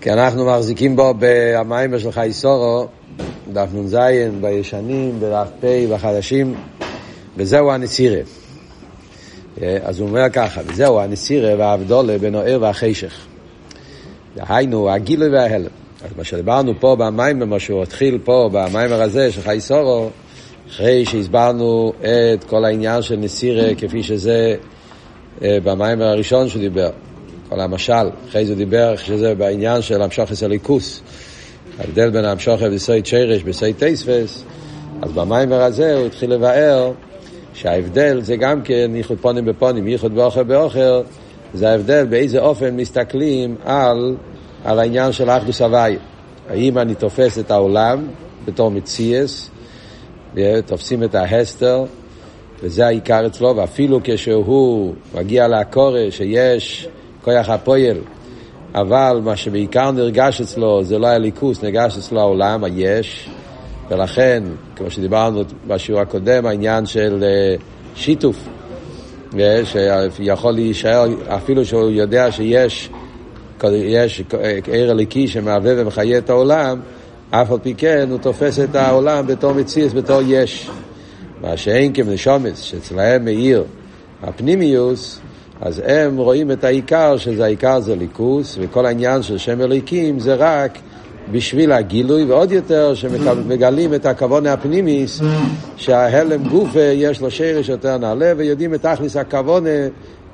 כי אנחנו מחזיקים בו במים של חייסורו, דף נ"ז, בישנים, בדף פ', בחדשים, וזהו הנסירה. אז הוא אומר ככה, וזהו הנסירה והאבדולה בין האר והחשך. דהיינו, הגילוי וההלם. אז מה שדיברנו פה במים, מה שהוא התחיל פה במים הזה של חייסורו, אחרי שהסברנו את כל העניין של נסירה כפי שזה במים הראשון שהוא דיבר. כל המשל, אחרי זה דיבר שזה בעניין של המשוכס הליכוס, ההבדל בין המשוכס בסוי צ'רש בסוי טייספס, אז במיימר הזה הוא התחיל לבאר שההבדל זה גם כן ייחוד פונים בפונים, ייחוד באוכל באוכל, זה ההבדל באיזה אופן מסתכלים על, על העניין של אחדוס הוואי. האם אני תופס את העולם בתור מציאס, תופסים את ההסתר, וזה העיקר אצלו, ואפילו כשהוא מגיע לקורא שיש כוח הפועל, אבל מה שבעיקר נרגש אצלו זה לא הליכוס, נרגש אצלו העולם, היש, ולכן, כמו שדיברנו בשיעור הקודם, העניין של שיתוף, שיכול להישאר, אפילו שהוא יודע שיש יש עיר הליקי שמהווה ומחיה את העולם, אף על פי כן הוא תופס את העולם בתור מציאס, בתור יש. מה שאין כמנשומץ, שאצלהם מאיר הפנימיוס, אז הם רואים את העיקר, שזה העיקר זה ליכוס, וכל העניין של שם אליקים זה רק בשביל הגילוי, ועוד יותר שמגלים את הכוון הפנימיס, שההלם גוף יש לו שרש יותר נעלה, ויודעים את תכלס הכוון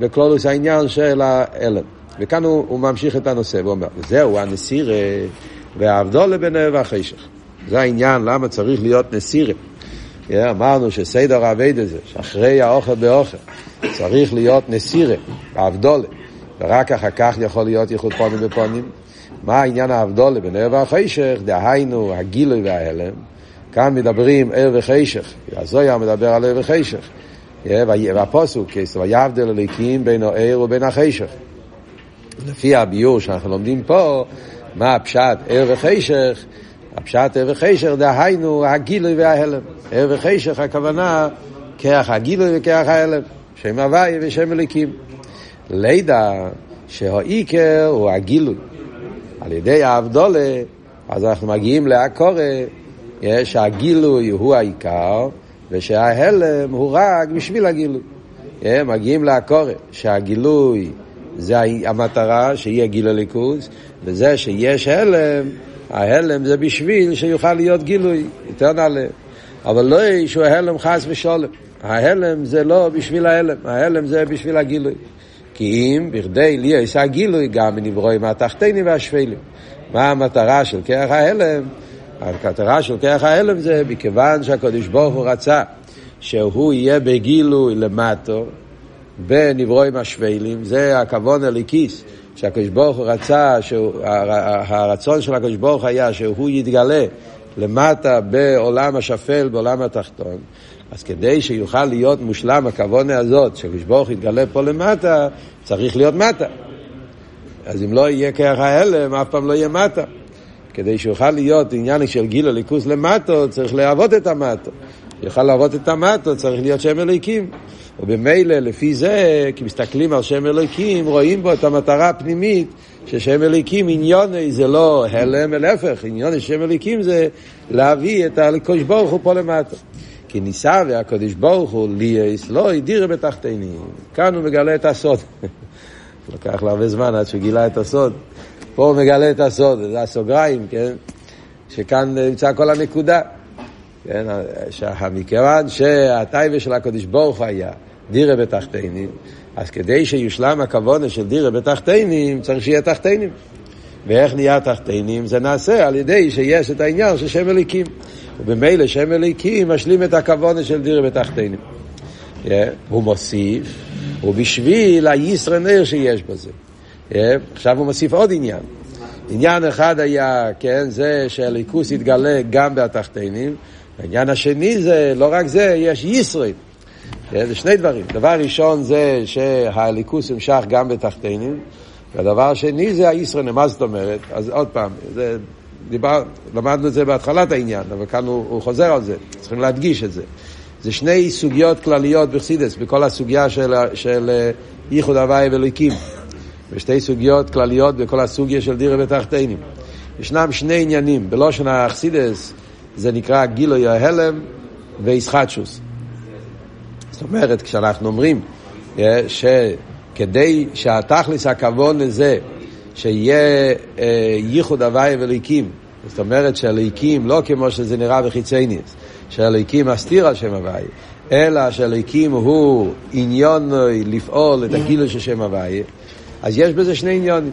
וכלולוס העניין של ההלם. וכאן הוא, הוא ממשיך את הנושא, הוא אומר, זהו הנסירה והאבדולה ביניהם והחשך. זה העניין, למה צריך להיות נסירה. אמרנו שסדר האבד הזה, שאחרי האוכל באוכל, צריך להיות נסירה, האבדולה, ורק אחר כך יכול להיות ייחוד פונים בפונים. מה העניין האבדולה בין ער והחשך? דהיינו הגילוי וההלם. כאן מדברים ער וחשך, הזויה מדבר על ער וחשך. והפוסוק, ויבדל אליקים בין הער ובין החשך. לפי הביור שאנחנו לומדים פה, מה הפשט ער וחשך? הפשט ער וחשך, דהיינו הגילוי וההלם. ער וחשך הכוונה כרך הגילוי וכרך ההלם. שם הוואי ושם אליקים. לידע שהעיקר הוא הגילוי. על ידי האבדולה, אז אנחנו מגיעים לעקורה, שהגילוי הוא העיקר, ושההלם הוא רק בשביל הגילוי. מגיעים לעקורה, שהגילוי זה המטרה, שיהיה גילוי ליכוז, וזה שיש הלם, ההלם זה בשביל שיוכל להיות גילוי, יותר נעלה. אבל לא שהוא הלם חס ושולם. ההלם זה לא בשביל ההלם, ההלם זה בשביל הגילוי. כי אם בכדי לי יעשה גילוי גם מנברואים מהתחתינים והשפלים. מה המטרה של כרך ההלם? המטרה של כרך ההלם זה מכיוון שהקדוש ברוך הוא רצה שהוא יהיה בגילוי למטו, בנברואים השפלים, זה הכוון הליקיס, שהקדוש ברוך הוא רצה, הרצון של הקדוש ברוך היה שהוא יתגלה למטה בעולם השפל, בעולם התחתון. אז כדי שיוכל להיות מושלם הכוונה הזאת, שהקדוש ברוך יתגלה פה למטה, צריך להיות מטה. אז אם לא יהיה כרך ההלם, אף פעם לא יהיה מטה. כדי שיוכל להיות עניין של גיל הליכוס למטו, צריך לעבוד את המטו. יוכל לעבוד את המטו, צריך להיות שם אלוהיקים. ובמילא, לפי זה, כי מסתכלים על שם אלוהיקים, רואים בו את המטרה הפנימית, ששם אלוהיקים עניוני זה לא הלם, להפך, עניוני שם אלוהיקים זה להביא את הקדוש ברוך הוא פה למטה. כי ניסה והקדוש ברוך הוא ליאס לא הדירה בתחתינים. כאן הוא מגלה את הסוד. לקח לו הרבה זמן עד שהוא גילה את הסוד. פה הוא מגלה את הסוד, זה הסוגריים, כן? שכאן נמצא כל הנקודה. כן? מכיוון שהטייבה של הקדוש ברוך הוא היה דירה בתחתינים, אז כדי שיושלם הכוונה של דירה בתחתינים, צריך שיהיה תחתינים. ואיך נהיה תחתינים? זה נעשה על ידי שיש את העניין של שם אליקים. ובמילא שם אליקים משלים את הכוונה של דירה בתחתינים. Yeah, הוא מוסיף, ובשביל הישרן נר שיש בזה. Yeah, עכשיו הוא מוסיף עוד עניין. עניין אחד היה, כן, זה שהליכוס יתגלה גם בתחתינים. העניין השני זה, לא רק זה, יש ישרן. Yeah, זה שני דברים. דבר ראשון זה שהליכוס ימשך גם בתחתינים, והדבר השני זה הישרן, מה זאת אומרת? אז עוד פעם, זה דיבר, למדנו את זה בהתחלת העניין, אבל כאן הוא, הוא חוזר על זה, צריכים להדגיש את זה. זה שני סוגיות כלליות בחסידס, בכל הסוגיה של, של ייחוד הוואי ואלוקים. ושתי סוגיות כלליות בכל הסוגיה של דירה בתחתינים. ישנם שני עניינים, בלושן האכסידס זה נקרא גילוי ההלם ואיסחטשוס. זאת אומרת, כשאנחנו אומרים אה, שכדי שהתכלס הכבוד לזה שיהיה אה, ייחוד הוואי וליקים, זאת אומרת שהליקים לא כמו שזה נראה בחיצייניס, שהליקים מסתיר על שם הוואי, אלא שהליקים הוא עניון לפעול את הגילוי של שם הוואי, אז יש בזה שני עניונים.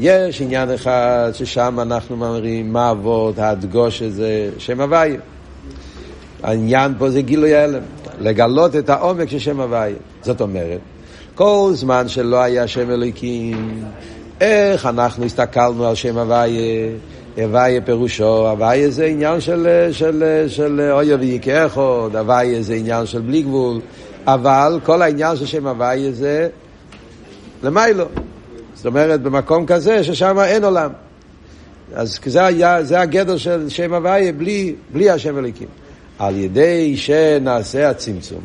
יש עניין אחד ששם אנחנו אומרים מה אבות, הדגוש הזה, שם הוואי. העניין פה זה גילוי הלם, לגלות את העומק של שם הוואי. זאת אומרת, כל זמן שלא היה שם אלוקים, איך אנחנו הסתכלנו על שם הוויה? הוויה פירושו, הוויה זה עניין של, של, של אויה ויקחוד, הוויה זה עניין של בלי גבול, אבל כל העניין של שם הוויה זה למיילו. זאת אומרת, במקום כזה ששם אין עולם. אז זה, היה, זה הגדר של שם הוויה בלי, בלי השם אליקים. על ידי שנעשה הצמצום,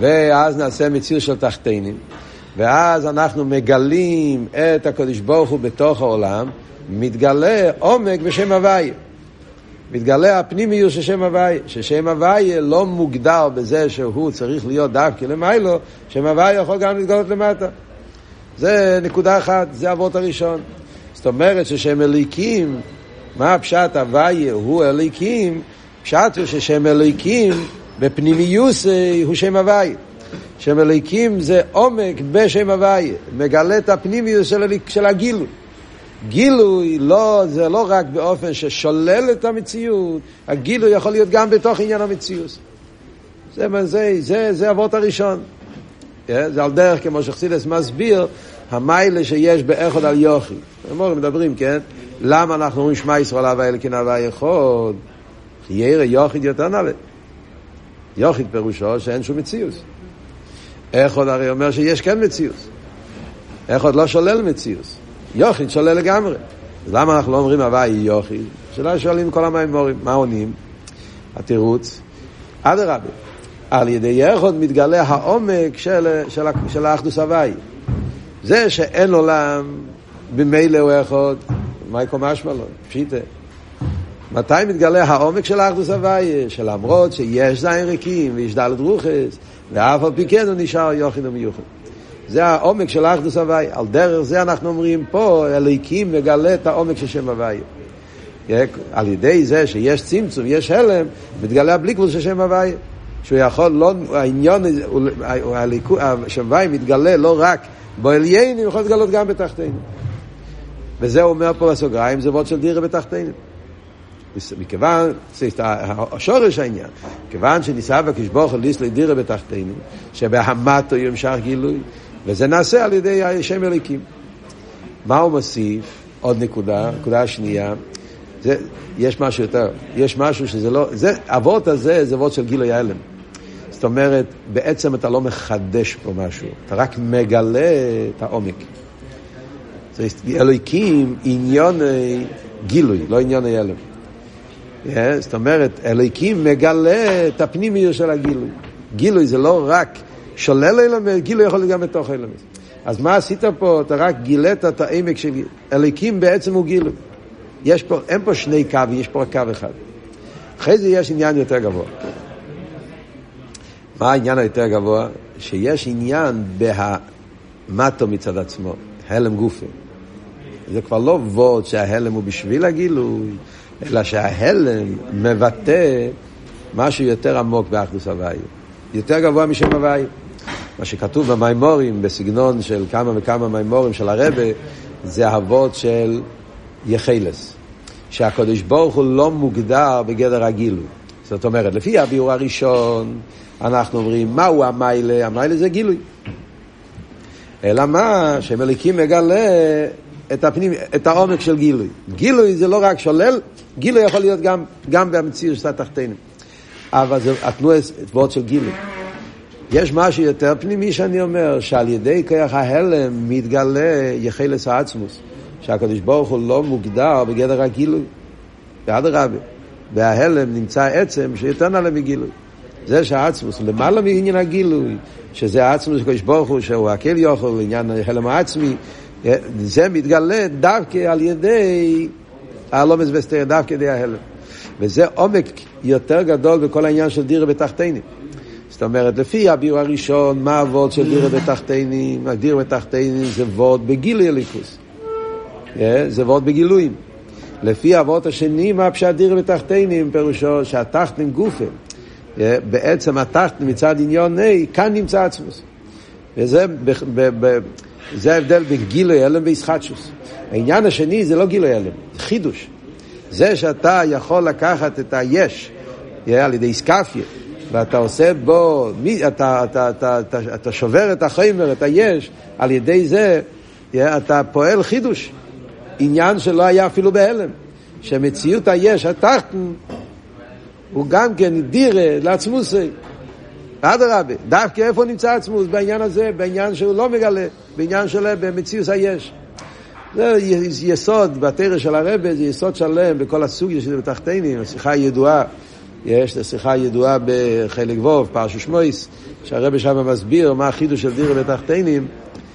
ואז נעשה מציאות של תחתינים, ואז אנחנו מגלים את הקדוש ברוך הוא בתוך העולם, מתגלה עומק בשם הוויה. מתגלה הפנימיות של שם הוויה, ששם הוויה לא מוגדר בזה שהוא צריך להיות דווקא למיילו, שם הוויה יכול גם להתגלות למטה. זה נקודה אחת, זה אבות הראשון. זאת אומרת ששם אליקים, מה הפשט הוויה הוא אליקים, פשט הוא ששם אליקים בפנימיוס הוא שם הוויה. שם אליקים זה עומק בשם הוויה, מגלה את הפנימיוס של, של הגילוי. גילוי לא, זה לא רק באופן ששולל את המציאות, הגילוי יכול להיות גם בתוך עניין המציאות. זה, זה, זה, זה אבות הראשון. כן? זה על דרך, כמו שחסידס מסביר, המיילה שיש באחד על יוכי. אמורים מדברים, כן? למה אנחנו אומרים שמע ישראל הווה אלקין הווה יכול? ירא יוחיד יותר נעלה. יוחיד פירושו שאין שום מציאות. אחד הרי אומר שיש כן מציאות. אחד לא שולל מציאות. יוחיד שולל לגמרי. אז למה אנחנו לא אומרים הווה יוחיד? שאלה שואלים כל המימורים, מה עונים? התירוץ, אדרבה. על ידי יחוד מתגלה העומק של, של, של האחדוס הוואי. זה שאין עולם, במילא הוא יקום משמע לו? פשיטה. מתי מתגלה העומק של האחדוס הוואי? שלמרות שיש זין ריקים ויש דלת רוחס, ואף על פי כן הוא נשאר יוחד ומיוחד. זה העומק של האחדוס הוואי. על דרך זה אנחנו אומרים פה, הליקים מגלה את העומק של שם הוואי. על ידי זה שיש צמצום, יש הלם, מתגלה הבלי גבול של שם הוואי. שהוא יכול, לא, העניין, השם הוואי מתגלה לא רק בעליינים, הוא יכול להתגלות גם בתחתינו. וזה אומר פה בסוגריים, זה וורד של דירה בתחתינו. מכיוון, השורש העניין, כיוון שניסה הוא ליס לדירה בתחתינו, שבהמתו ימשך גילוי, וזה נעשה על ידי השם אליקים. מה הוא מוסיף? עוד נקודה, נקודה שנייה, זה, יש משהו יותר, יש משהו שזה לא, זה, אבות הזה זה אבות של גילוי ההלם. זאת אומרת, בעצם אתה לא מחדש פה משהו, אתה רק מגלה את העומק. אלוהיקים עניוני גילוי, לא עניוני הלם. זאת אומרת, אלוהיקים מגלה את הפנימיות של הגילוי. גילוי זה לא רק שולל אלמנט, גילוי יכול להיות גם בתוך אלמנט. אז מה עשית פה? אתה רק גילית את העמק של אלוהיקים בעצם הוא גילוי. יש פה, אין פה שני קווים, יש פה רק קו אחד. אחרי זה יש עניין יותר גבוה. מה העניין היותר גבוה? שיש עניין בהמטו מצד עצמו, הלם גופי. זה כבר לא וורד שההלם הוא בשביל הגילוי, אלא שההלם מבטא משהו יותר עמוק באחדוס הוואי. יותר גבוה משם הוואי. מה שכתוב במימורים, בסגנון של כמה וכמה מימורים של הרבה, זה הוורד של יחלס. שהקדוש ברוך הוא לא מוגדר בגדר הגילוי. זאת אומרת, לפי הביאור הראשון, אנחנו אומרים, מהו המיילה? המיילה זה גילוי. אלא מה? שמליקים מגלה את, הפנים, את העומק של גילוי. גילוי זה לא רק שולל, גילוי יכול להיות גם, גם במציאות של התחתינים. אבל זה התנועה תבואות של גילוי. יש משהו יותר פנימי שאני אומר, שעל ידי כוח ההלם מתגלה יחלס העצמוס, שהקדוש ברוך הוא לא מוגדר בגדר הגילוי. ואדרבה, בההלם נמצא עצם שיותר נעלה מגילוי. זה שהעצמוס, למעלה מעניין הגילוי, שזה העצמוס של הקדוש ברוך הוא, שהוא הקל יוכל, לעניין ההלם העצמי, זה מתגלה דווקא על ידי הלומס וסתר, דווקא ידי ההלם. וזה עומק יותר גדול בכל העניין של דירה בתחתינים. זאת אומרת, לפי הביאור הראשון, מה הוורד של דירה בתחתינים? הדירה בתחתינים זה וורד בגילוי הליכוס. זה וורד בגילויים. לפי הוורד השני, מה פשט דירה בתחתינים? פירושו שהתחתנים גופה. בעצם התחתנים מצד עניון A, כאן נמצא עצמוס. וזה זה ההבדל בין גילוי הלם וישחטשוס. העניין השני זה לא גילוי הלם, זה חידוש. זה שאתה יכול לקחת את היש על ידי איסקפיה, ואתה עושה בו, אתה, אתה, אתה, אתה, אתה, אתה שובר את החומר, את היש, על ידי זה אתה פועל חידוש. עניין שלא היה אפילו בהלם. שמציאות היש, התחתן, הוא גם כן דירה לעצמוסי. אדרבה, דווקא איפה נמצא עצמוס? בעניין הזה, בעניין שהוא לא מגלה, בעניין של במציאות היש. זה יסוד בתרא של הרבה, זה יסוד שלם בכל הסוג שזה בתחתינים, השיחה הידועה, יש שיחה ידועה בחלק ווב, פרשו שמויס, שהרבה שם מסביר מה החידוש של דירה בתחתינים,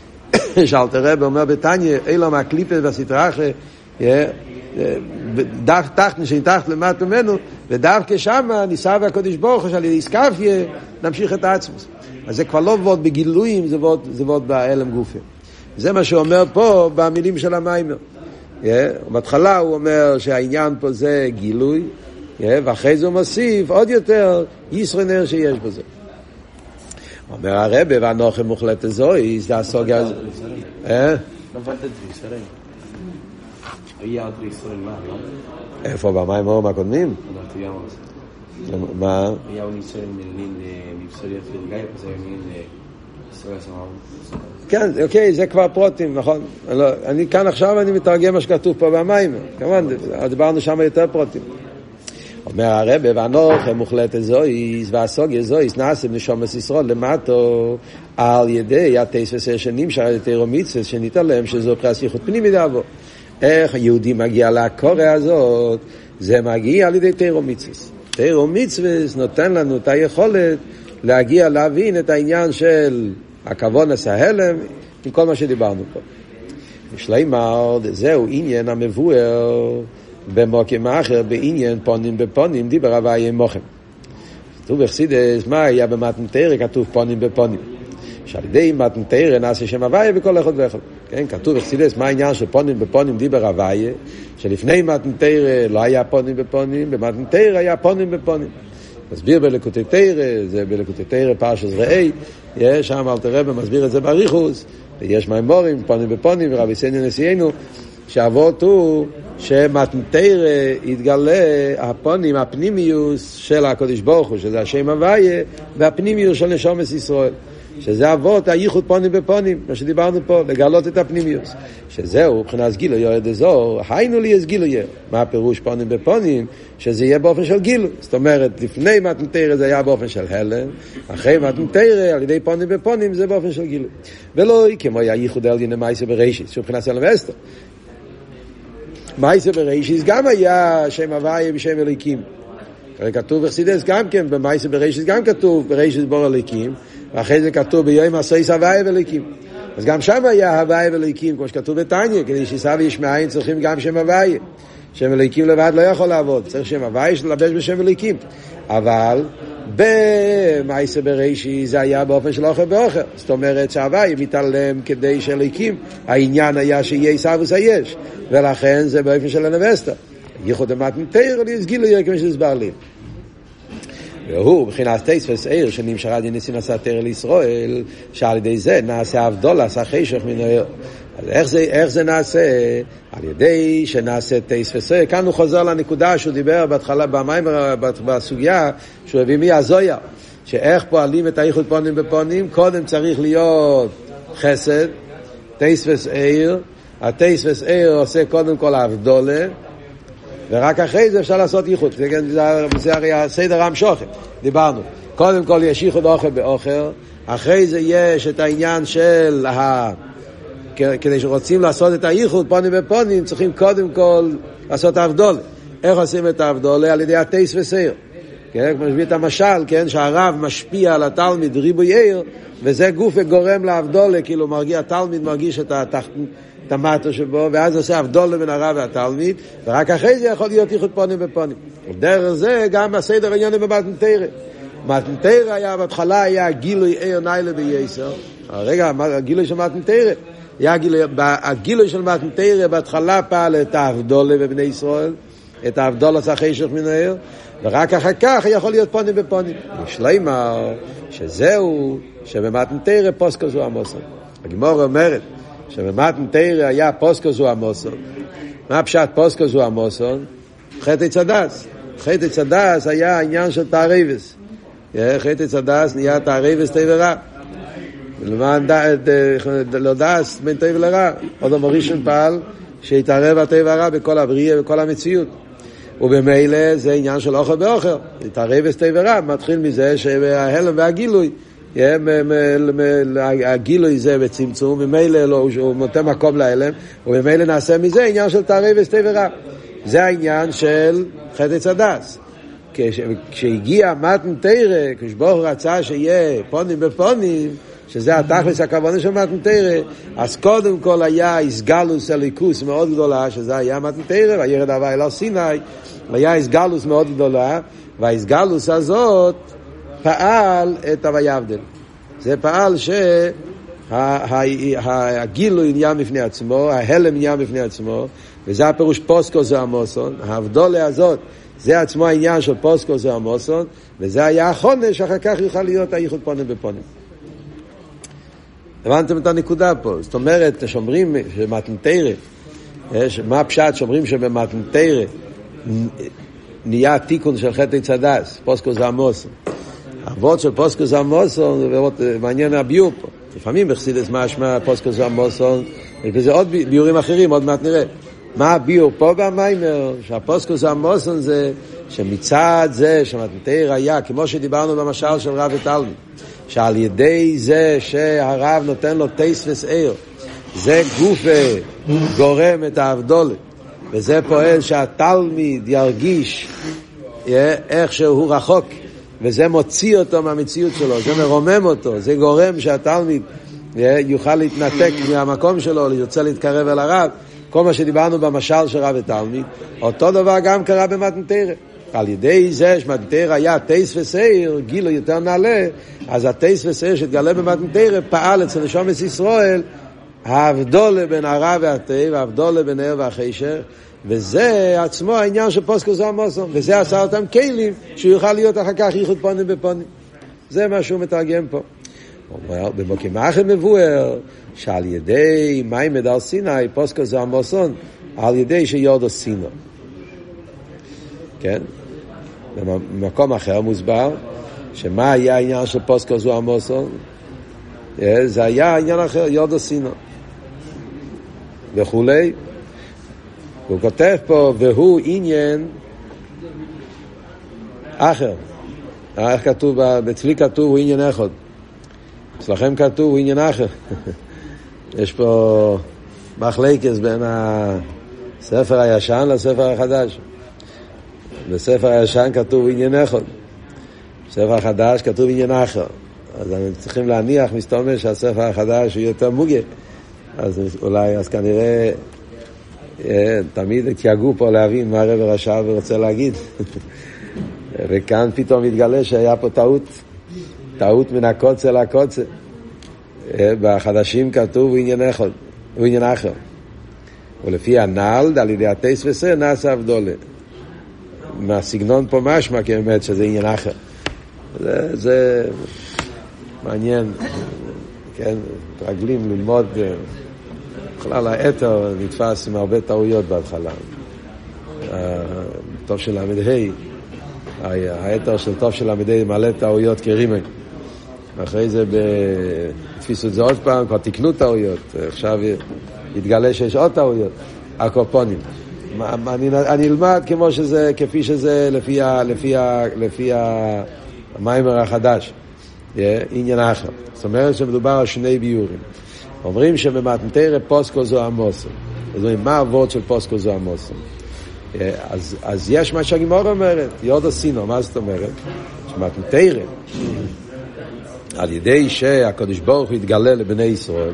שאלתר רבי אומר בתניא, אילו מהקליפה והסטרחה, דף תחתן שנתחת למטה ממנו, ודווקא שמה ניסה והקודש ברוך הוא שעל ידי סקפיה נמשיך את העצמוס. אז זה כבר לא ועוד בגילויים, זה ועוד בהלם גופי. זה מה שאומר פה במילים של המיימר. Yeah, בהתחלה הוא אומר שהעניין פה זה גילוי, yeah, ואחרי זה הוא מוסיף עוד יותר ישרי נר שיש בזה. אומר הרבה, ואנוכי מוחלטת זוהי, זה הסוגיה הזה. איפה, במים האום הקודמים? מה? כן, אוקיי, זה כבר פרוטים, נכון. אני כאן עכשיו אני מתרגם מה שכתוב פה במים. כמובן, דיברנו שם יותר פרוטים. אומר הרבה, ואנוכם מוחלטת זויס, והסוגיה זויס, נעשם נשומת ישרוד למטו, על ידי הטייס וסר שנמשך על ידי רומיצס, שניתן להם שזו פרס ייחוד פנימי דאבו. איך יהודי מגיע לקורא הזאת? זה מגיע על ידי תירו מצווס. תירו מצווס נותן לנו את היכולת להגיע להבין את העניין של הכבוד הסהלם עם כל מה שדיברנו פה. שליימר, זהו עניין המבואר במוקים אחר, בעניין פונים בפונים, דיבר הוויה מוכם. כתוב בחסידס, מה היה במתנתרא? כתוב פונים בפונים. שעל ידי מתנתרא נעשה שם הוויה בכל אחד ואחד. כן, כתוב בחסידס, מה העניין של פונים בפונים דיבר הוויה? שלפני מתנתרא לא היה פונים בפונים, במתנתרא היה פונים בפונים. מסביר בלקוטי תרא, זה בלקוטי תרא פרשס ראי, שם אלתר רבי מסביר את זה באריכוס, ויש מימורים, פונים בפונים, ורבי סניה נשיאנו, שהאבות הוא שמתנתרא יתגלה הפונים, הפנימיוס של הקודש ברוך הוא, שזה השם הוויה, והפנימיוס של נשומס ישראל. שזה אבות הייחוד פונים בפונים, מה שדיברנו פה, לגלות את הפנימיוס. שזהו, מבחינת גילו יורד אזור, היינו לי יש גילו יהיה. מה הפירוש פונים בפונים? שזה יהיה באופן של גילו. זאת אומרת, לפני מתנתרא זה היה באופן של הלם, אחרי מתנתרא, על ידי פונים בפונים, זה באופן של גילו. ולא כמו היה ייחוד אל דיני מייסה בראשיס, שהוא מבחינת סלם ואסתר. מייסה בראשיס גם היה שם הוויה בשם אליקים. כתוב בחסידס גם כן, במייסה בראשיס גם כתוב בראשיס בור אליקים. ואחרי זה כתוב ביום עשייס הוויה וליקים. אז גם שם היה הוויה וליקים, כמו שכתוב בתניא, כדי שישא ויש מאין צריכים גם שם הוויה. שם אליקים לבד לא יכול לעבוד, צריך שם הוויה שלבש בשם אליקים. אבל במעשה בראשי זה היה באופן של אוכל באוכל. זאת אומרת שההוואי מתעלם כדי שאליקים, העניין היה שיהיה סבוס היש, ולכן זה באופן של הנבסטה. ייחוד המתן תרא לי, הסגילו יהיה כמו שהסבר לי. והוא מבחינת טייספס עיר שנמשך עד ניסים עשה תרא לישראל, שעל ידי זה נעשה אבדול, עשה חשך מן העיר. אז איך זה, איך זה נעשה? על ידי שנעשה טייספס עיר. כאן הוא חוזר לנקודה שהוא דיבר בהתחלה במים, בסוגיה, שהוא הביא מי הזויה. שאיך פועלים את האיחוד פונים בפונים, קודם צריך להיות חסד, טייספס עיר, הטייספס עיר עושה קודם כל אבדולה, ורק אחרי זה אפשר לעשות ייחוד. זה, זה, זה הרי הסדר עם שוכן, דיברנו. קודם כל יש ייחוד אוכל באוכל, אחרי זה יש את העניין של ה... כדי שרוצים לעשות את הייחוד פונים בפונים, צריכים קודם כל לעשות אבדולה. איך עושים את האבדולה? על ידי הטייס וסייר. כן, כמו שהביא את המשל, כן, שהרב משפיע על התלמיד ריבוי עיר, וזה גוף וגורם לאבדולה, כאילו מרגיע, התלמיד מרגיש את, התח... את המטו שבו, ואז עושה הבדול בין הרב והתלמיד, ורק אחרי זה יכול להיות איחוד פונים בפונים. דרך זה גם הסדר העניין במתנתרא. מתנתרא היה, בהתחלה היה גילוי עיר ניילה בייסר, רגע, הגילוי של מתנתרא. הגילוי של מתנתרא בהתחלה פעל את האבדולה בבני ישראל, את האבדולה עשה חשך מן העיר, ורק אחר כך יכול להיות פונים בפונים. יש לימר שזהו, שבמתנתרא פוסקו זו המוסר. הגמור אומרת שבמתנתרא היה פוסקו זו המוסר. מה פשט פוסקו זו המוסר? חטא צדס. חטא צדס היה העניין של תערבס. חטא צדס נהיה תערבס תיברא. למען לא דס בין טוב לרע. עוד המורישן פעל שיתערב הטבע הרע בכל הבריאה ובכל המציאות. ובמילא זה עניין של אוכל באוכל. להתערב טבע רע מתחיל מזה שההלם והגילוי, הגילוי זה בצמצום, ממילא לא, הוא נותן מקום להלם, וממילא נעשה מזה עניין של תערב טבע רע. זה העניין של חטא צדס. כשהגיע מתן תרא, כשברוך רצה שיהיה פונים בפונים, שזה התכלס הכוונה של מתנתרא, אז קודם כל היה איסגלוס הליכוס מאוד גדולה, שזה היה מתנתרא, וירד הווי אל סיני, והיה איסגלוס מאוד גדולה, והאיסגלוס הזאת פעל את הויבדל. זה פעל שהגילוי נהיה בפני עצמו, ההלם נהיה בפני עצמו, וזה הפירוש פוסקו זה המוסון, ההבדולה הזאת זה עצמו העניין של פוסקו זה המוסון, וזה היה החונש, שאחר כך יוכל להיות הייחוד פונים בפונים. הבנתם את הנקודה פה. זאת אומרת, שאומרים שבמתנתרא, מה הפשט שאומרים שבמתנתרא נהיה תיקון של חטא צדס, פוסקו זה עמוסו. אבות של פוסקו זה עמוסו, מעניין הביור פה. לפעמים בחסידס משמע פוסקו זה עמוסו, וזה עוד ביורים אחרים, עוד מעט נראה. מה הביור פה במיימר? שהפוסקו זה עמוסו זה שמצד זה שמתנתרא היה, כמו שדיברנו במשל של רב ותלמיד. שעל ידי זה שהרב נותן לו טייס וסעיר, זה גופה גורם את האבדולת, וזה פועל שהתלמיד ירגיש איך שהוא רחוק, וזה מוציא אותו מהמציאות שלו, זה מרומם אותו, זה גורם שהתלמיד יוכל להתנתק מהמקום שלו, ירצה להתקרב אל הרב. כל מה שדיברנו במשל של רב ותלמיד, אותו דבר גם קרה במתנתרא. על ידי זה שמתנתר היה טייס וסייר, גילו יותר נעלה, אז הטייס וסייר שהתגלה במתנתר פעל אצל נשומת ישראל, ההבדולה בין הרע והטבע, ההבדולה בין הער והחישר, וזה עצמו העניין של פוסקו זו המוסום, וזה עשה אותם כלים שהוא יוכל להיות אחר כך ייחוד פונים בפונים. זה מה שהוא מתרגם פה. במוקים אחר מבואר שעל ידי מים מדר סיני פוסקו זו המוסון, על ידי שיורדו סינו. כן? במקום אחר מוסבר שמה היה העניין של פוסקו זו עמוסו? אה, זה היה עניין אחר, יודו סינו וכולי. הוא כותב פה, והוא עניין אחר. איך כתוב, אצלי כתוב הוא עניין אחד. אצלכם כתוב הוא עניין אחר. יש פה מחלקס בין הספר הישן לספר החדש. בספר הישן כתוב עניין אחד. בספר החדש כתוב עניין אחר. אז אנחנו צריכים להניח, מסתומר, שהספר החדש הוא יותר מוגה. אז אולי, אז כנראה, אה, תמיד התייגעו פה להבין מה הרב רש"ב רוצה להגיד. וכאן פתאום התגלה שהיה פה טעות, טעות מן הקוצה לקוצה. אה, בחדשים כתוב עניין אחד, הוא עניין אחר. ולפי הנ"ל, על ידי הטייס וסר, נעשה אבדולה. מהסגנון פה משמע כאמת שזה עניין אחר. זה, זה מעניין, כן, מתרגלים ללמוד, בכלל האתר נתפס עם הרבה טעויות בהתחלה. טוב של ל"ה, האתר של טוב של ל"ה מלא טעויות כרימן. אחרי זה תפיסו את זה עוד פעם, כבר תיקנו טעויות, עכשיו יתגלה שיש עוד טעויות, הקופונים. אני, אני אלמד כמו שזה, כפי שזה לפי, ה, לפי, ה, לפי המיימר החדש, yeah, עניין אחר. זאת אומרת שמדובר על שני ביורים. אומרים שבמתנתרא פוסקו זו עמוסו. אז אומרים, מה הוורד של פוסקו זו עמוסו? Yeah, אז, אז יש מה שהגימור אומרת, יודו סינו, מה זאת אומרת? שמתנתרא, על ידי שהקדוש ברוך הוא יתגלה לבני ישראל,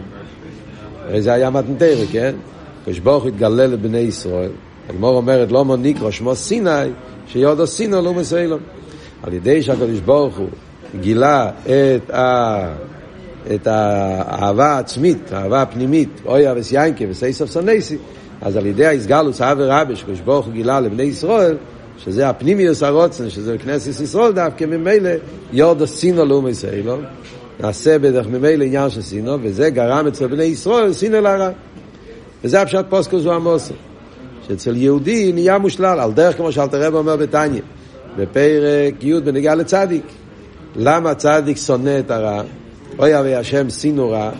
הרי זה היה מתנתר, כן? הקדוש ברוך הוא התגלה לבני ישראל. הגמור אומרת, לא מוניקרו שמו סיני, שיודו סינו לא מסיילום. על ידי שהקדוש ברוך הוא גילה את, ה... את האהבה העצמית, האהבה הפנימית, אויה וסיינקה וסייסוף סונסי, אז על ידי ההסגלוס האב ורבי שקדוש ברוך הוא גילה לבני ישראל, שזה הפנימיוס הרוצן, שזה כנסת ישראל דווקא ממילא יורדו סינו לאומי סיילו, נעשה בדרך ממילא עניין של סינו, וזה גרם אצל בני ישראל סינו להרע. וזה הפשט פוסקוס הוא המוסר. שאצל יהודי נהיה מושלל, על דרך כמו שאלתר רב אומר בתניא, בפרק י' בנגיעה לצדיק. למה צדיק שונא את הרע? אוי אבי השם סינו רע.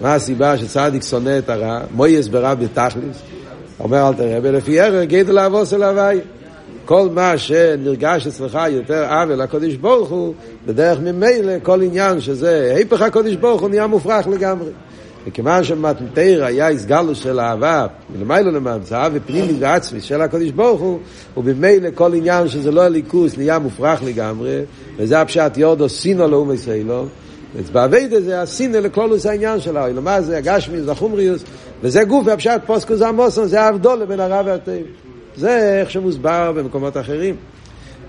מה הסיבה שצדיק שונא את הרע? מויס ברב בתכליס. אומר אלתר רב, לפי ערך גדל אבוס אל הוואי. כל מה שנרגש אצלך יותר עוול לקודש ברוך הוא, בדרך ממילא כל עניין שזה היפך הקודש ברוך הוא נהיה מופרך לגמרי. וכיוון שמתנתר היה הסגלוס של אהבה, מלמיילו למען, אהבה פנימית ועצמית של הקודש ברוך הוא, ובמילא כל עניין שזה לא הליכוס נהיה מופרך לגמרי, וזה הפשט יורדו סינו לאומי סיילו, ובאביידה זה הסינו לכלולוס העניין של האוילו, מה זה הגשמיס והחומריוס, וזה גוף והפשט פוסקוס המוסון, זה ההבדולה בין הרע והטבע. זה איך שמוסבר במקומות אחרים.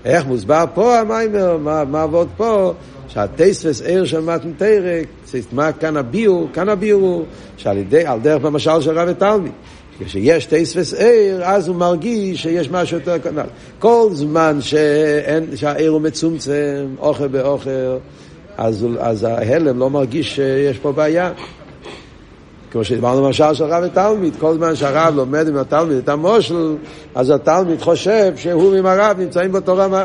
איך מוסבר פה המיימר, מה, מה עבוד פה? שהטייספס עיר של מתנתרק, מה כאן הביור? כאן הביור הוא שעל ידי, על דרך במשל של רב ותלמי. כשיש טייספס עיר, אז הוא מרגיש שיש משהו יותר כנ"ל. כל זמן שאין, שהעיר הוא מצומצם, אוכל באוכל, אז, אז ההלם לא מרגיש שיש פה בעיה. כמו שדיברנו למשל של רב ותלמיד, כל זמן שהרב לומד עם התלמיד את המושל, אז התלמיד חושב שהוא ועם הרב נמצאים באותו רמה.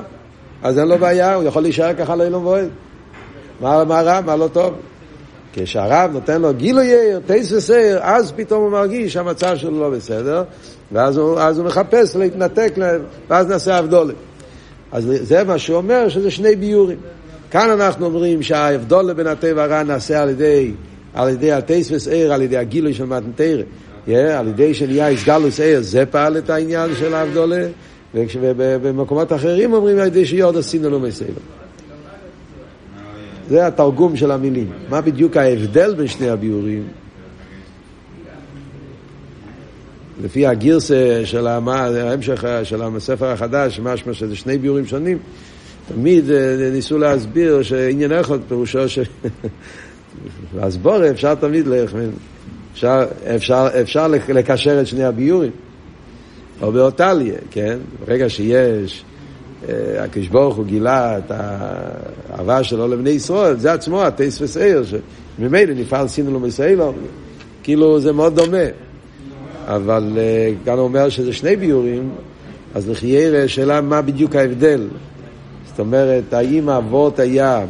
אז אין לו בעיה, הוא יכול להישאר ככה לאילום ואוהד. מה, מה רע, מה לא טוב? כשהרב נותן לו גילוי יאיר, טייס וסייר, אז פתאום הוא מרגיש שהמצב שלו לא בסדר, ואז הוא, הוא מחפש להתנתק, ואז נעשה הבדולת. אז זה מה שהוא אומר, שזה שני ביורים. כאן אנחנו אומרים שההבדול בין הטבע הרע נעשה על ידי על ידי הטייס וסעיר, על ידי הגילוי של מתנתרא, yeah, על ידי שנהיה איסגלוס עיר, זה פעל את העניין של האבדולה, ובמקומות אחרים אומרים על ידי שיורד עשינו לו מסלם. זה התרגום של המילים. מה בדיוק ההבדל בין שני הביאורים? לפי הגירסה של ההמשך של הספר החדש, משמע שזה שני ביאורים שונים, תמיד ניסו להסביר שעניין אחד פירושו ש... והסבורה אפשר תמיד, אפשר, אפשר, אפשר לקשר את שני הביורים. או באותליה, כן? ברגע שיש, אה, הקדוש ברוך הוא גילה את האהבה שלו לבני ישראל, זה עצמו הטייס וסייר, שממילא נפעל סינו לו מסיילו, כאילו זה מאוד דומה. אבל אה, כאן הוא אומר שזה שני ביורים, אז לחיירה שאלה מה בדיוק ההבדל. אומרת, האם אבות היה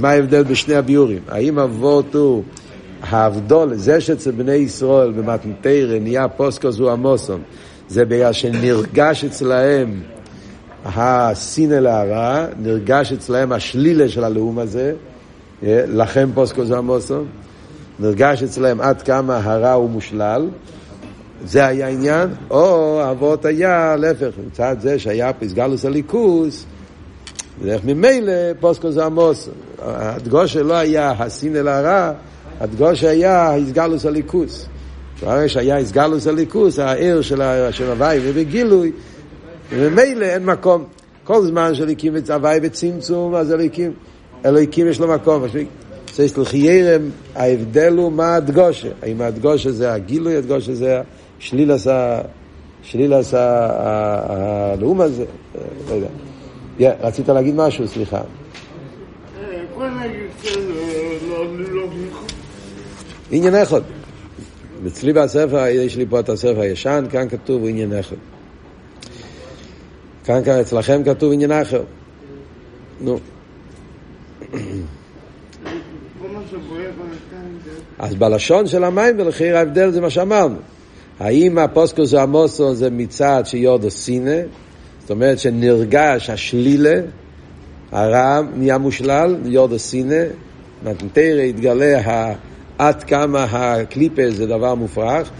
מה ההבדל בשני הביורים? האם אבות הוא האבדול, זה שאצל בני ישראל במתנתרא נהיה פוסקוס הוא המוסון, זה בגלל שנרגש אצלהם הסינא להרע, נרגש אצלהם השלילה של הלאום הזה, אה, לכם פוסקוס הוא המוסון, נרגש אצלהם עד כמה הרע הוא מושלל, זה היה העניין, או אבות היה להפך, מצד זה שהיה פסגלוס הליכוס, ודרך ממילא פוסקו זה עמוס. הדגושה לא היה הסין אל הרע, הדגושה היה הסגלוס הליכוס. ברגע שהיה הסגלוס הליכוס, העיר של הוואי ובגילוי, וממילא אין מקום. כל זמן שאליקים את הוואי בצמצום, אז אליקים, אליקים יש לו מקום. צריך לחיירם, ההבדל הוא מה הדגושה. האם הדגושה זה הגילוי, הדגושה זה שלילס הלאום הזה, לא יודע. רצית להגיד משהו, סליחה. עניין אחד. אצלי בספר, יש לי פה את הספר הישן, כאן כתוב עניין אחד. כאן, כאן אצלכם כתוב עניין אחר. נו. אז בלשון של המים ולחיר ההבדל זה מה שאמרנו. האם הפוסקוס המוסו זה מצד שיורדו סינא, זאת אומרת שנרגש השלילה, הרע נהיה מושלל, יורדו סינא, מתנתרא התגלה עד כמה הקליפה זה דבר מופרך,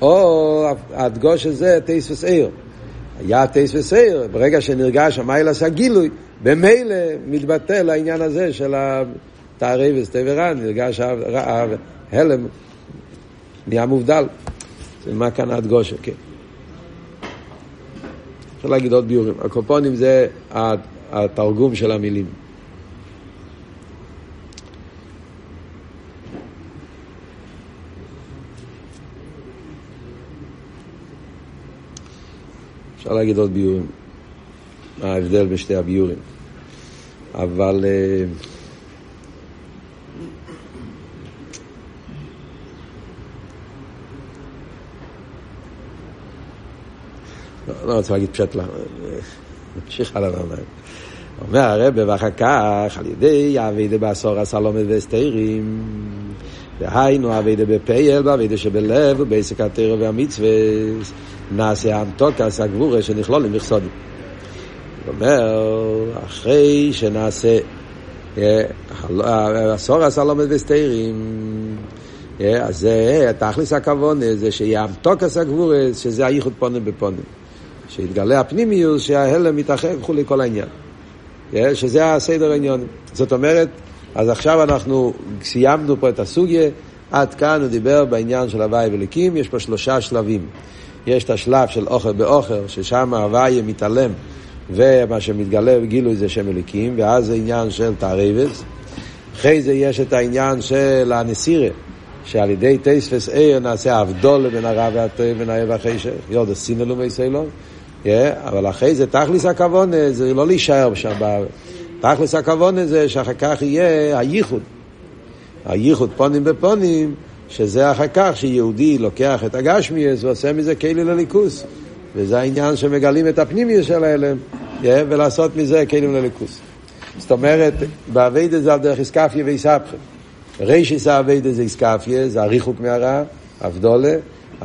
או הדגוש הזה טייס וסעיר. היה טייס וסעיר, ברגע שנרגש המיילס הגילוי, במילא מתבטל העניין הזה של התערי וסטי ורע, נרגש ההלם. נהיה מובדל. זה מה כאן הדגושה, כן. אפשר להגיד עוד ביורים. הקופונים זה התרגום של המילים. אפשר להגיד עוד ביורים, מה ההבדל בין שתי הביורים. אבל אה, לא, לא רוצה להגיד פשט לה, נמשיך הלאה למים. אומר הרב, ואחר כך, על ידי אבידה בעשור הסלומת והסתירים, והיינו אבידה בפייל, ואבידה שבלב, ובעסק התרא והמצווה, נעשה אמתוקס הגבורה שנכלול למכסודים. זאת אומרת, אחרי שנעשה עשור הסלומת והסתירים, אז זה תכלס הכוון, זה שיהיה אמתוקס הגבורה, שזה הייחוד פונים בפונים. שיתגלה הפנימיוס, שההלם מתאחד וכולי כל העניין. שזה הסדר העניון. זאת אומרת, אז עכשיו אנחנו סיימנו פה את הסוגיה, עד כאן הוא דיבר בעניין של הוואי וליקים, יש פה שלושה שלבים. יש את השלב של אוכל באוכל, ששם הוואי מתעלם, ומה שמתגלה בגילוי זה שם אליקים, ואז זה עניין של תערבס. אחרי זה יש את העניין של הנסירה, שעל ידי טייספס עיר נעשה הבדול בין הרע והחשך, יוד סינלו מיסלו. אבל אחרי זה תכלס הכוון זה לא להישאר שם. תכלס הכוון זה שאחר כך יהיה הייחוד. הייחוד פונים בפונים, שזה אחר כך שיהודי לוקח את הגשמיאס ועושה מזה כלי לליכוס. וזה העניין שמגלים את הפנימיות של ההלם, ולעשות מזה כלים לליכוס. זאת אומרת, באביידה זה על דרך איסקפיה ואיסבכה. רישיס האביידה זה איסקפיה, זה הריחוק מהרע, אבדולה,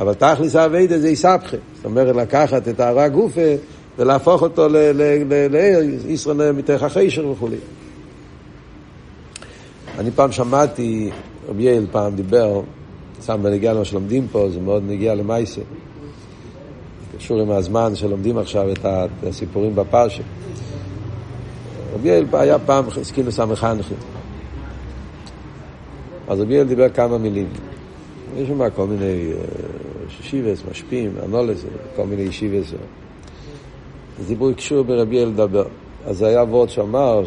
אבל תכלס האביידה זה איסבכה. זאת אומרת, לקחת את הרע גופה ולהפוך אותו ישראל מתוך החשר וכולי. אני פעם שמעתי, רבי יעל פעם דיבר, שם בנגיע למה שלומדים פה, זה מאוד נגיע למייסה. קשור עם הזמן שלומדים עכשיו את הסיפורים בפרשה. רבי יעל היה פעם סקינוס המחנכים. אז רבי יעל דיבר כמה מילים. יש שם כל מיני שיבס, משפיעים, אנולס, כל מיני ישיבס. אז דיברו קשור ברבי יעל לדבר. אז זה היה וורד שאמר,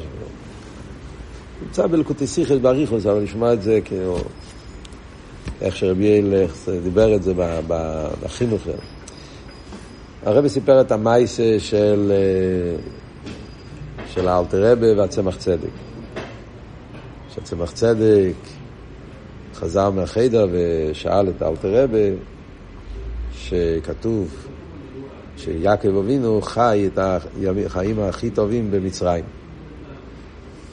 נמצא בלקוטי סיכס באריכוס, אבל נשמע את זה כאילו, איך שרבי יעל דיבר את זה בחינוך. הרבי סיפר את המייסה של, של האלתרבה והצמח צדק. שהצמח צדק חזר מהחדר ושאל את האלתרבה שכתוב שיעקב אבינו חי את החיים הכי טובים במצרים.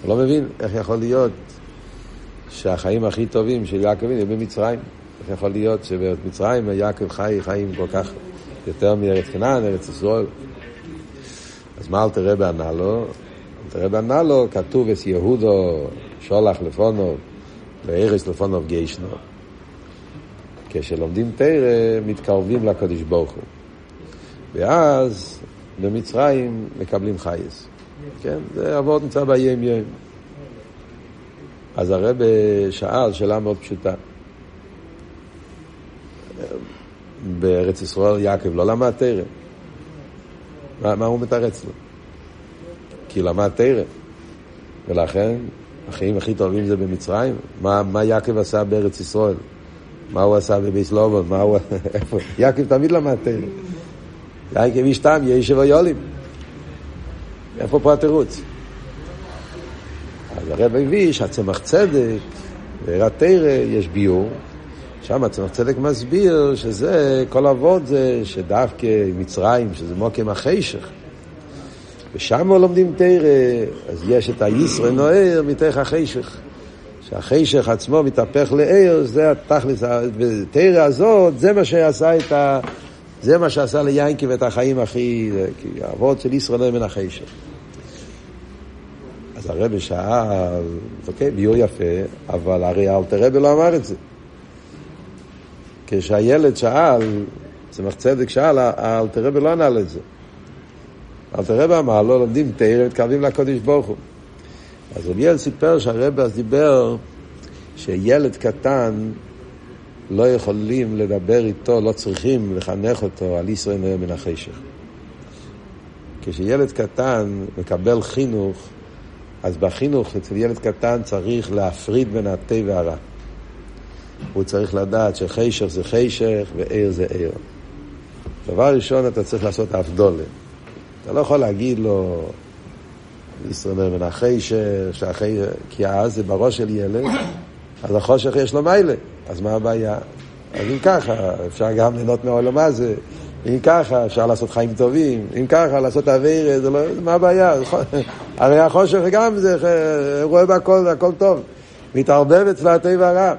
הוא לא מבין איך יכול להיות שהחיים הכי טובים של יעקב אבינו במצרים. איך יכול להיות שבמצרים יעקב חי חיים כל כך יותר מארץ כנען, ארץ ישראל. אז מה אל תראה בענה לו? אל תראה בענה לו, כתוב אס יהודו שולח לפונו וארץ לפונו גיישנו. כשלומדים תרא, מתקרבים לקדוש ברוך הוא. ואז במצרים מקבלים חייס. כן, זה עבוד נמצא בים ים. אז הרב שאל שאלה מאוד פשוטה. בארץ ישראל יעקב לא למד תרא. מה, מה הוא מתרץ לו? כי למד תרא. ולכן החיים הכי טובים זה במצרים. מה, מה יעקב עשה בארץ ישראל? מה הוא עשה בביס לובון? מה הוא... איפה? יעקב תמיד למד תרא. יעקב איש תם, יהיה ויולים. איפה פה התירוץ? אז הרב הביא שהצמח צדק ועירת תרא יש ביור, שם הצמח צדק מסביר שזה, כל אבות זה שדווקא מצרים, שזה מוקם החשך. ושם לומדים תרא, אז יש את הישראל נוער מתוך החשך. שהחשך עצמו מתהפך לער, זה התכלס, בתרא הזאת, זה מה שעשה את ה... זה מה שעשה ליינקי את החיים הכי... כי האבות של ישראל מן החשך. אז הרבי שאל, אוקיי, ביור יפה, אבל הרי אלתר רבי לא אמר את זה. כשהילד שאל, צמח צדק שאל, אלתר רבי לא ענה לזה. אלתר רבי אמר לא לומדים תרא, מתקרבים לקודש ברוך הוא. אז רבי אל סיפר שהרבי אז דיבר שילד קטן, לא יכולים לדבר איתו, לא צריכים לחנך אותו על ישראל נראה מן החשך. כשילד קטן מקבל חינוך, אז בחינוך אצל ילד קטן צריך להפריד בין התה והרע. הוא צריך לדעת שחשך זה חשך ועיר זה עיר. דבר ראשון, אתה צריך לעשות אבדולה. אתה לא יכול להגיד לו, ישראל מן החשך, שהחי... כי אז זה בראש של ילד, אז החושך יש לו מיילה, אז מה הבעיה? אז אם ככה, אפשר גם ליהנות מהעולם הזה, אם ככה, אפשר לעשות חיים טובים, אם ככה, לעשות אוויר, זה לא, מה הבעיה? הרי החושך גם זה, רואה בהכל, הכל טוב. מתערבב אצלה הטבע הרע.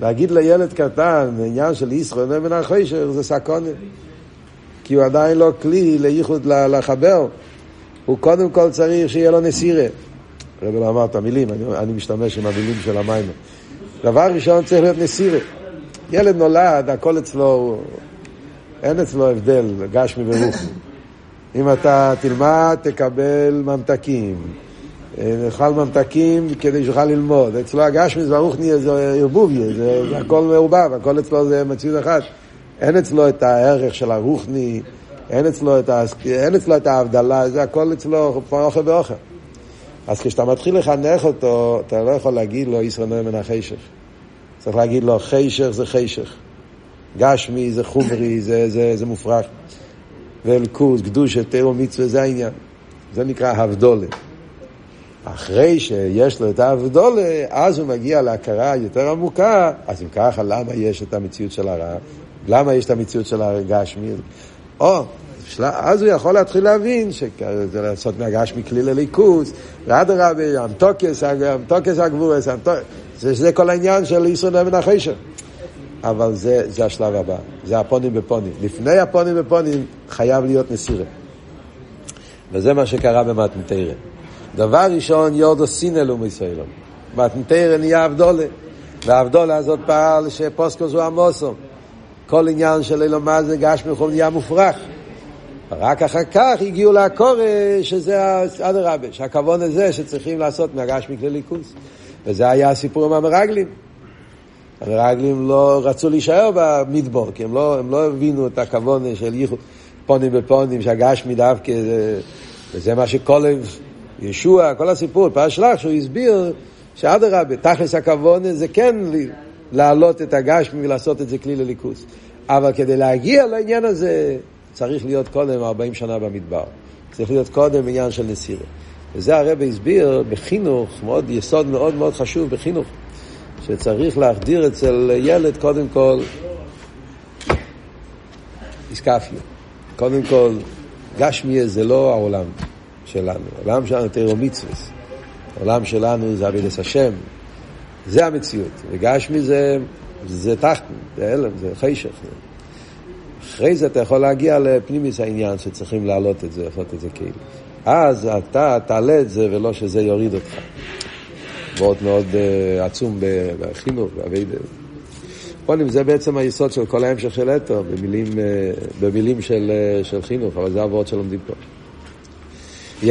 להגיד לילד קטן, עניין של ישראל מן החושך, זה סקונה. כי הוא עדיין לא כלי לייחוד לחבר. הוא קודם כל צריך שיהיה לו נסירה. הרב לא אמר את המילים, אני, אני משתמש עם המילים של המים. דבר ראשון צריך להיות נסירה. ילד נולד, הכל אצלו, אין אצלו הבדל, גשמי ורוחי. אם אתה תלמד, תקבל ממתקים. נאכל ממתקים כדי שיוכל ללמוד. אצלו הגשמי זה הרוחני, זה ערבוביה, זה הכל מעובב, הכל אצלו זה מציאות אחת. אין אצלו את הערך של הרוחני, אין אצלו את, ה... אין אצלו את ההבדלה, זה הכל אצלו אוכל באוכל. אז כשאתה מתחיל לחנך אותו, אתה לא יכול להגיד לו ישראל נוי מן החשך. צריך להגיד לו חשך זה חשך. גשמי זה חומרי, זה, זה, זה מופרך. ואלקוס, קדושה, תיאור מצווה, זה העניין. זה נקרא הבדולה. אחרי שיש לו את ההבדולה, אז הוא מגיע להכרה יותר עמוקה, אז אם ככה, למה יש את המציאות של הרע? למה יש את המציאות של הגשמי? או, אז הוא יכול להתחיל להבין שזה לעשות מהגשמי כלי לליכוז, ואדרבה, המתוקס, המתוקס הגבורס, זה כל העניין של ישראל נאמן החשר. אבל זה, זה השלב הבא, זה הפונים בפונים. לפני הפונים בפונים חייב להיות נסירה. וזה מה שקרה במתנתרא. דבר ראשון, יורדו סינא לאום ישראל. מתנתרא נהיה אבדולה, והאבדולה הזאת פעל שפוסקוס הוא עמוסו. כל עניין של אילו מה זה גש מחום נהיה מופרך. רק אחר כך הגיעו לקורא, שזה אדרבה, שהכוון הזה שצריכים לעשות מהגש מכלי ליכוס. וזה היה הסיפור עם המרגלים. המרגלים לא רצו להישאר במדבור, כי הם לא, הם לא הבינו את הכוון של ייחוד פונים בפונים, שהגש מדווקא, וזה מה שקולב, ישוע, כל הסיפור, פרש שלח, שהוא הסביר שאדרבה, תכלס הכוון זה כן להעלות את הגשמי ולעשות את זה כלי לליכוס. אבל כדי להגיע לעניין הזה, צריך להיות קודם 40 שנה במדבר. צריך להיות קודם עניין של נסירה. וזה הרב הסביר בחינוך, מאוד, יסוד מאוד מאוד חשוב בחינוך, שצריך להחדיר אצל ילד קודם כל איסקפיה. קודם כל, גשמיה זה לא העולם שלנו, העולם שלנו תירו מצווה. העולם שלנו זה אבידס השם, זה המציאות. וגשמי זה, זה תחתן, זה הלם, זה חשך. אחרי זה אתה יכול להגיע לפנימיס העניין שצריכים להעלות את זה, לעשות את זה כאילו. אז אתה תעלה את זה ולא שזה יוריד אותך. מאוד מאוד uh, עצום בחינוך, באביידה. פונים זה בעצם היסוד של כל ההמשך של אתו, במילים, uh, במילים של, uh, של חינוך, אבל זה העבוד שלומדים פה. yeah.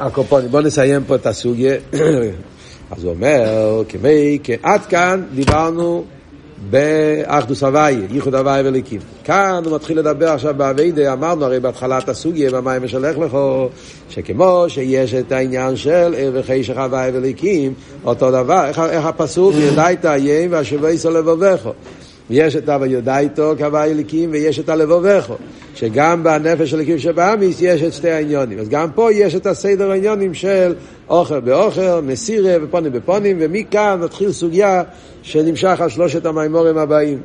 הקופונים, בואו נסיים פה את הסוגיה. אז הוא אומר, כמי, עד כאן דיברנו באחדוס הוואי, ייחוד הוואי וליקים. כאן הוא מתחיל לדבר עכשיו באביידה, אמרנו הרי בהתחלת הסוגיה, במים משלח לכו, שכמו שיש את העניין של ער וחישך הוואי וליקים, אותו דבר, איך, איך הפסוק, ידעת ים והשבוע יסו לבובכו. יש את הויודע איתו כהוואי אליקים ויש את הלבובכו. שגם בנפש של אליקים שבאמיס יש את שתי העניונים. אז גם פה יש את הסדר העניונים של אוכל באוכל, מסירה ופונים בפונים, ומכאן נתחיל סוגיה שנמשך על שלושת המימורים הבאים.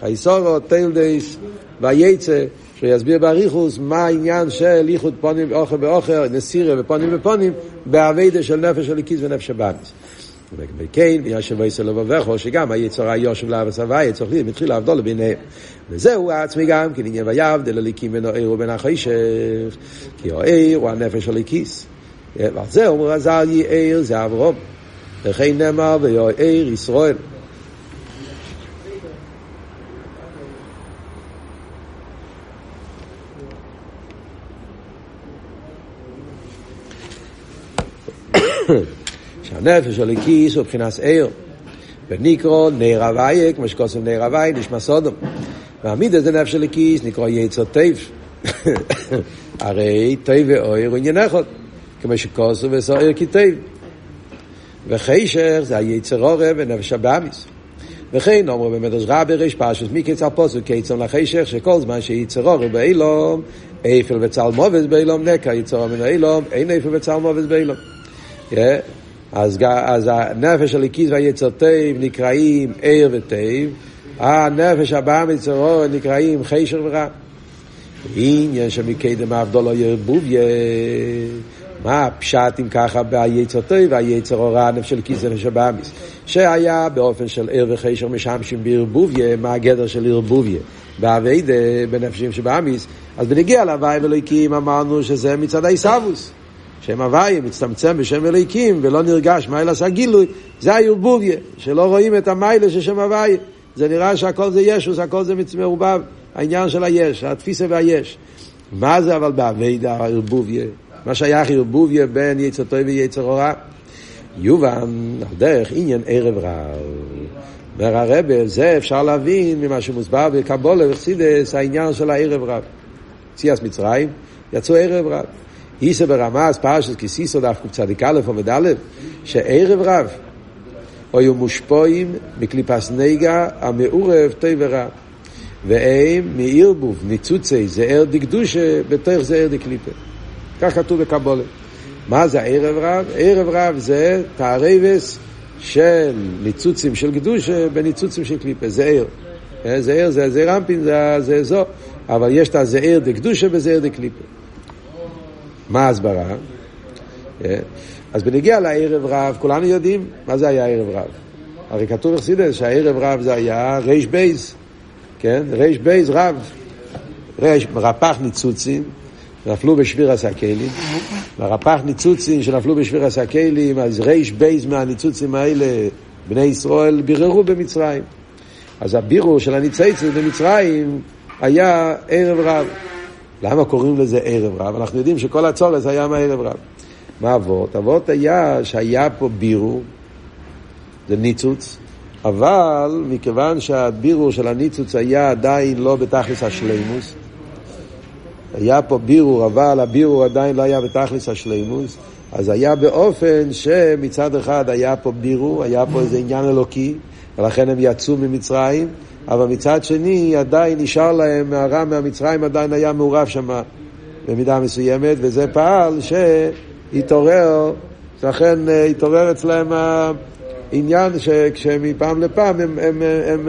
חייסורו, טיילדייס וייצא, שיסביר באריכוס מה העניין של איחוד פונים אוכל באוכל, נסירה ופונים בפונים, באביידה של נפש אליקיס ונפש שבאמיס. וכן, וישב ויסר לבבכו, שגם היצר היושב לאבס הוואי, צריך לי, מתחיל להבדול ביניהם. וזהו עצמי גם, כי עניין ויבדל הליקים בין האיר ובין החשך, כי האיר הוא הנפש הליקיס. ועל זה אומר הזל יאיר זה אברום. וכן נאמר ויאיר ישראל. שהנפש האלוקית הוא מבחינת אור. ונקרא נר הוויה, כמו שכתוב נר הוויה, נשמת אדם. והמידות דנפש האלוקית, נקרא יצר טוב. הרי טוב ואור הוא עניין אחד, כמו שכתוב את האור כי טוב. וחושך זה היצר הרע ונפש הבהמית. וכן אמרו במדרש רבה ריש פרשת מקץ על פסוק קץ שם לחושך שכל זמן שיצר הרע בעולם אופל וצלמוות בעולם נעקר יצר הרע מן העולם אין אופל וצלמוות בעולם. אז, אז הנפש הליקיס והיצר טייב נקראים עיר וטייב, הנפש הבאה מצרור נקראים חשר ורע. עניין שמקדם הבדולו ירבוביה, מה הפשט אם ככה ביצר טוב והיצר הורא נפש של כיס נפש הבאמיס שהיה באופן של עיר וחשר משמשים בערבוביה מה הגדר של ערבוביה באביידה בנפשים שבאמיס אז בנגיע להוואי ואלוהיקים אמרנו שזה מצד העיסאוווס שם הוואי מצטמצם בשם אלוהיקים ולא נרגש מיילה עשה גילוי זה הערבוביה שלא רואים את המיילה של שם הוואי זה נראה שהכל זה ישוס הכל זה מעורבב העניין של היש, התפיסה והיש. מה זה אבל באביידה הערבוביה? מה שייך ערבוביה בין יצר טוב ויצר הורא? יובן, על דרך עניין ערב רב. אומר הרבה, זה אפשר להבין ממה שמוסבר בקבולה וחסידס, העניין של הערב רב. ציאס מצרים, יצאו ערב רב. איסה ברמז, פרשת כסיסו דף קצ"א עובד א', שערב רב, היו מושפועים מקליפס נגע המעורב טוב ורע. והם מערבוב ניצוצי זער דקדושה בתוך זער דקליפה. כך כתוב בקבולה. מה זה ערב רב? ערב רב זה תערבס של ניצוצים של קדושה בניצוצים של קליפה, זער. זער זה זעיר אנפין, זה זו, אבל יש את הזער דקדושה בזער דקליפה. מה ההסברה? אז בנוגע לערב רב, כולנו יודעים מה זה היה ערב רב. הרי כתוב בחסידות שהערב רב זה היה ריש בייס. כן? ר״ב רב, ריש רפ"ח ניצוצים, נפלו בשבירת הכלים, והרפ"ח ניצוצים שנפלו בשבירת הכלים, אז ר״ב מהניצוצים האלה, בני ישראל ביררו במצרים. אז הבירור של הניצצת במצרים היה ערב רב. למה קוראים לזה ערב רב? אנחנו יודעים שכל הצורס היה מערב רב. מה אבות? אבות היה שהיה פה בירור, זה ניצוץ, אבל מכיוון שהבירור של הניצוץ היה עדיין לא בתכלס השלימוס, היה פה בירור, אבל הבירור עדיין לא היה בתכלס השלימוס, אז היה באופן שמצד אחד היה פה בירור, היה פה איזה עניין אלוקי, ולכן הם יצאו ממצרים, אבל מצד שני עדיין נשאר להם, הרע מהמצרים עדיין היה מעורב שם במידה מסוימת, וזה פעל שהתעורר, לכן אה, התעורר אצלם עניין שכשמפעם לפעם הם, הם, הם, הם,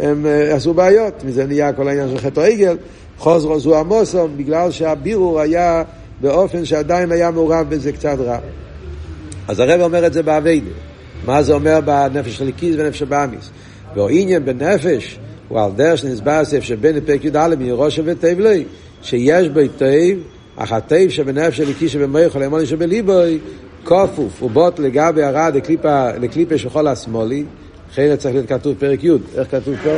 הם עשו בעיות, מזה נהיה כל העניין של חטא העגל, חוזרו זו עמוסום, בגלל שהבירור היה באופן שעדיין היה מעורב בזה קצת רע. אז הרב אומר את זה באביידה. מה זה אומר בנפש של ליקיס ונפש הבאמיס? והעניין בנפש הוא על דרך שנסבר סף שבין פרק י"א מראש ותיב לי, שיש בו תיב, אך התיב שבנפש ליקיס שבמויכו לאמוני שבליבוי, כופוף ובוט לגבי הרד לקליפה, לקליפה של חול השמאלי, אחרי צריך להיות כתוב פרק י', איך כתוב פה?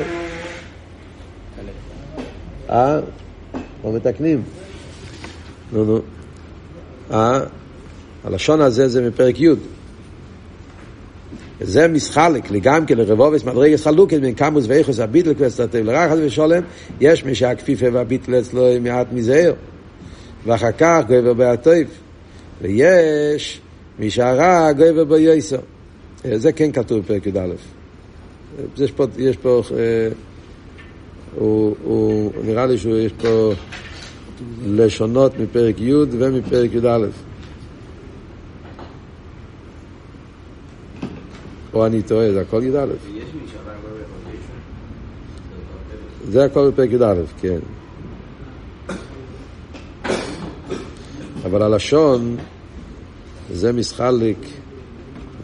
אה? לא מתקנים. נו נו. אה? הלשון הזה זה מפרק י'. זה מסחלק, לגמרי כן לרבובס מדרגס חלוקת בין קמוס ואיכוס הביטל כבסתתיו לרחל ושולם, יש מי שהכפיפה והביטל אצלו מעט מזהר. ואחר כך גבר בהטויף. ויש מי שהרע גובר בו יויסו. זה כן כתוב בפרק י"א. יש פה, יש פה, אה, הוא, הוא, נראה לי שיש פה לשונות מפרק י' ומפרק י"א. או אני טועה, זה הכל י"א. זה הכל בפרק י"א, כן. אבל הלשון זה מסחלק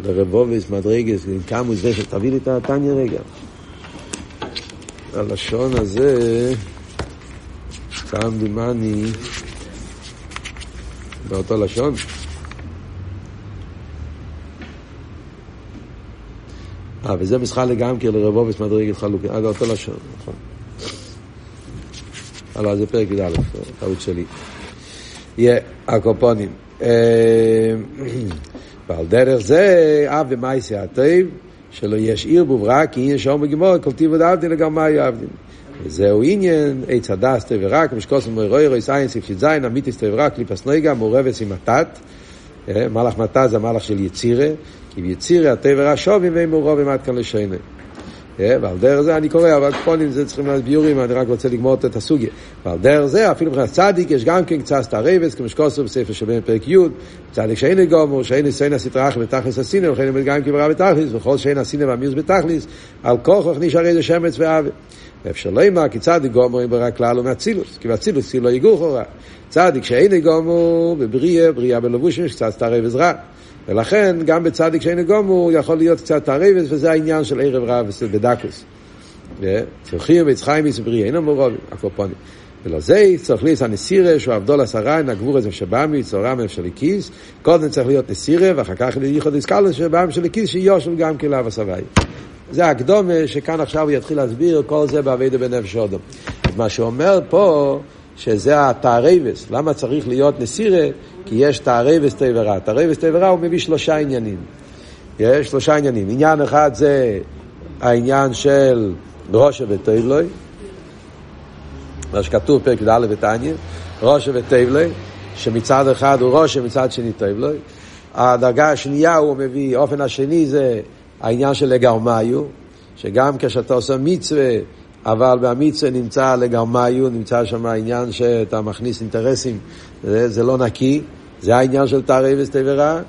לרבובס מדרגס, קמוס ושל, תביא לי את הטניה רגע. הלשון הזה, סתם דימני, באותו לשון. אה, וזה מסחלק גם כן לרבובס מדרגס חלוקה, אה, זה אותו לשון, נכון. לא, זה פרק י"א, טעות שלי. יהיה, הקופונים. ועל דרך זה, אב ומייסי הטוב, שלא יש עיר בוברק, כי עניין שאומר גמור, כל טיב ודעבדין לגמרי עבדין. וזהו עניין, עץ הדס תברק, משקוסם מוירוי רוי סיין סיפשית זין, אמיתיס תברק, קליפס נויגה, מעורבת עם מתת. מלאך מתת זה מלאך של יצירה, כי ביצירה התבר השובים והם מעורבים עד כאן לשיינה. ועל דרך זה אני קורא, אבל קפונים זה צריכים להיות ביורים, אני רק רוצה לגמור את הסוגיה. ועל דרך זה, אפילו מבחינת צדיק, יש גם כן קצת הרבס, כמו שכוסו בספר שבין פרק י', צדיק שאין גומר, שאין ניסיון הסטרח בתכלס הסינם, וכן גם כברא בתכלס, וכל שאין הסינם והמיוס בתכלס, על כוח הכניס הרי זה שמץ ועוול. ואפשר לא אמר כי צדיק גומר אם ברק כלל ומאצילוס, כי באצילוס לא יגור חורה. צדיק שאין גומר בבריאה, בריאה בלבושים, שקצת תערב עזרה. ולכן גם בצדיק שאין גומר יכול להיות קצת תערבת, וזה העניין של ערב רב בדקוס. צריכים ויצחיים יסברי, אין המורובים, הקופונים. ולזה צריך להיות הנסירה שהוא עבדו לעשרה, נגבור איזה שבאמי, צורם איפה של הכיס, קודם צריך להיות נסירה, ואחר כך ייחוד איסקלוס שבאמי של הכיס, שיושם גם כלאו הסבי. זה הקדומה שכאן עכשיו הוא יתחיל להסביר כל זה בעבידה בנפש אודום. מה שאומר פה, שזה התערבס. למה צריך להיות נסירה? כי יש תערבס תברה. תערבס תברה הוא מביא שלושה עניינים. יש שלושה עניינים. עניין אחד זה העניין של ראשה ותבלוי, מה שכתוב פרק י"א בתניא, ראשה ותבלוי, שמצד אחד הוא ראשה, מצד שני תבלוי. הדרגה השנייה הוא מביא, אופן השני זה העניין של לגרמיו, שגם כשאתה עושה מצווה, אבל במצווה נמצא לגרמיו, נמצא שם העניין שאתה מכניס אינטרסים, זה, זה לא נקי, זה העניין של תערבס תברה.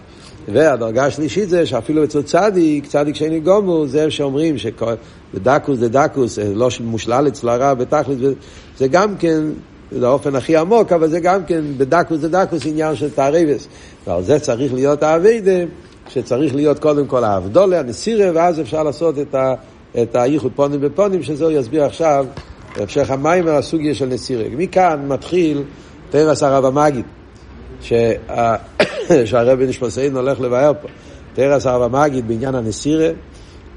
והדרגה השלישית זה שאפילו אצל צדיק, צדיק שאין גומו, זה שאומרים שבדקוס זה דקוס, לא מושלל אצל הרע בתכלית, זה גם כן, באופן הכי עמוק, אבל זה גם כן, בדקוס זה דקוס עניין של תערבס. ועל זה צריך להיות האביידה, שצריך להיות קודם כל האבדולה, הנסירה, ואז אפשר לעשות את, ה, את הייחוד פונים בפונים, שזה הוא יסביר עכשיו, בהמשך המים הסוגיה של נסירה. מכאן מתחיל תרס הרב המגיד. שהרבי נשמוסיין הולך לבאר פה. תרס הרב המגיד בעניין הנסירה,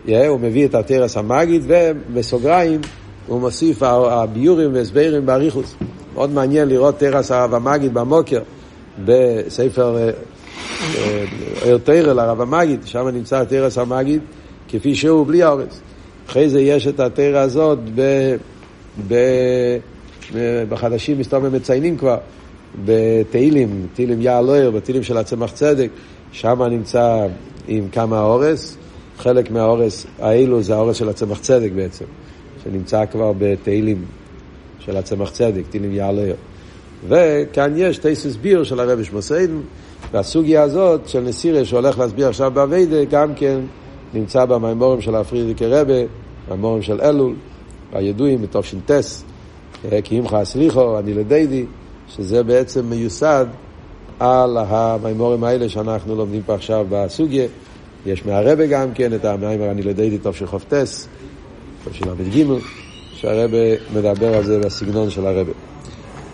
הוא מביא את התרס המגיד, ובסוגריים הוא מוסיף הביורים והסברים באריכוס. מאוד מעניין לראות תרס הרב המגיד במוקר, בספר ער תרא לרב המגיד, שם נמצא תרס המגיד כפי שהוא בלי האורס. אחרי זה יש את התרא הזאת ב, ב, בחדשים מסתובבים מציינים כבר. בתהילים, תהילים יעלויר, בתהילים של הצמח צדק, שם נמצא עם כמה אורס, חלק מהאורס האלו זה האורס של הצמח צדק בעצם, שנמצא כבר בתהילים של הצמח צדק, תהילים יעלויר. וכאן יש טייסס ביר של הרבי שמוסיין, והסוגיה הזאת של נסירה שהולך להסביר עכשיו באביידה, גם כן נמצא במימורים של הפרידיקי רבה, במימורים של אלול, הידועים בתופש"ס, כי עמך הסליחו, אני לדידי. שזה בעצם מיוסד על המימורים האלה שאנחנו לומדים פה עכשיו בסוגיה. יש מהרבה גם כן את המיימר אני לידי טוב של חופטס, טוב של ל"ג, שהרבה מדבר על זה בסגנון של הרבה.